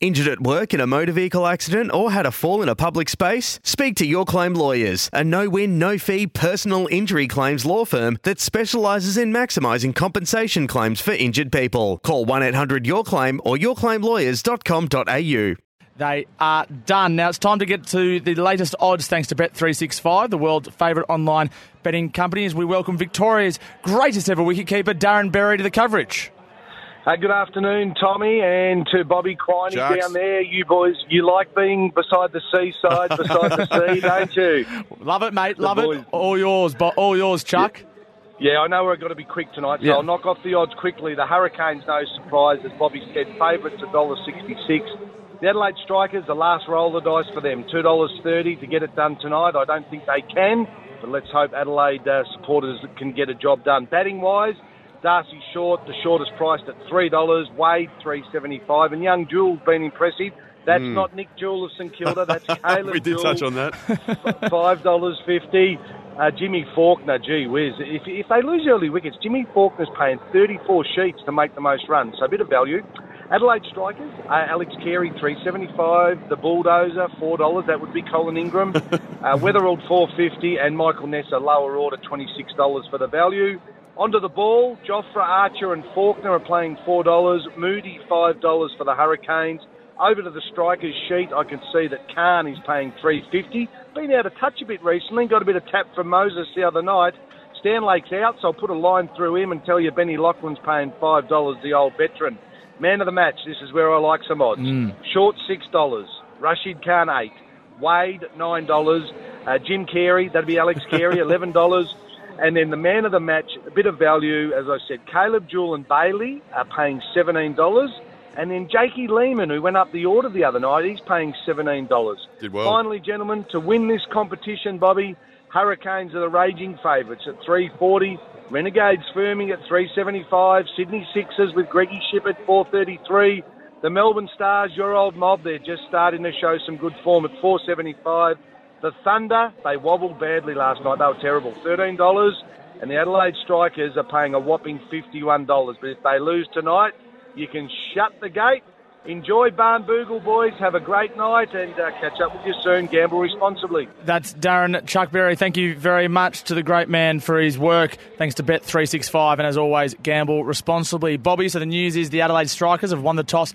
Injured at work in a motor vehicle accident or had a fall in a public space? Speak to Your Claim Lawyers, a no win, no fee personal injury claims law firm that specialises in maximising compensation claims for injured people. Call 1 800 Your Claim or yourclaimlawyers.com.au. They are done. Now it's time to get to the latest odds thanks to Bet365, the world's favourite online betting company, as we welcome Victoria's greatest ever wicketkeeper, Darren Berry, to the coverage. Uh, good afternoon, Tommy, and to Bobby Quiney down there. You boys, you like being beside the seaside, beside the sea, don't you? Love it, mate. Love boys. it. All yours, bo- all yours, Chuck. Yeah, I know we've got to be quick tonight, so Yeah. I'll knock off the odds quickly. The Hurricanes, no surprise, as Bobby said, favourites $1.66. The Adelaide Strikers, the last roll of the dice for them, $2.30 to get it done tonight. I don't think they can, but let's hope Adelaide uh, supporters can get a job done. Batting wise, D'Arcy Short, the shortest priced at $3, Wade 375 and Young Jewell's been impressive. That's not Nick Jewell of St Kilda, that's Caleb we did Jewell touch on that. five dollars fifty. Uh, Jimmy Faulkner, gee whiz. If, if they lose early wickets, Jimmy Faulkner's paying 34 sheets to make the most runs, so a bit of value. Adelaide Strikers, uh, Alex Carey, 375. The Bulldozer, $4. That would be Colin Ingram. uh, Weatherald, 450 And Michael Neser, lower order, $26 for the value. Onto the ball, Jofra Archer and Faulkner are playing $4. Moody, $5 for the Hurricanes. Over to the strikers sheet, I can see that Khan is paying 350. Been out of touch a bit recently, got a bit of tap from Moses the other night. Stanlake's out, so I'll put a line through him and tell you Benny Laughlin's paying $5, the old veteran. Man of the match, this is where I like some odds. Short $6, Rashid Khan 8 Wade $9, uh, Jim Carey, that'd be Alex Carey, $11. And then the man of the match, a bit of value, as I said, Caleb Jewell and Bailey are paying $17. And then Jakey Lehmann, who went up the order the other night, he's paying $17. Did well. Finally, gentlemen, to win this competition, Bobby, Hurricanes are the raging favourites at 340. Renegades firming at 375. Sydney Sixers with Greggy Ship at 433. The Melbourne Stars, your old mob, they're just starting to show some good form at 475. The Thunder, they wobbled badly last night. They were terrible. $13. And the Adelaide Strikers are paying a whopping $51. But if they lose tonight, you can shut the gate. Enjoy Barn Boogle, boys. Have a great night and uh, catch up with you soon. Gamble responsibly. That's Darren Chuck Berry. Thank you very much to the great man for his work. Thanks to Bet365. And as always, gamble responsibly. Bobby, so the news is the Adelaide Strikers have won the toss.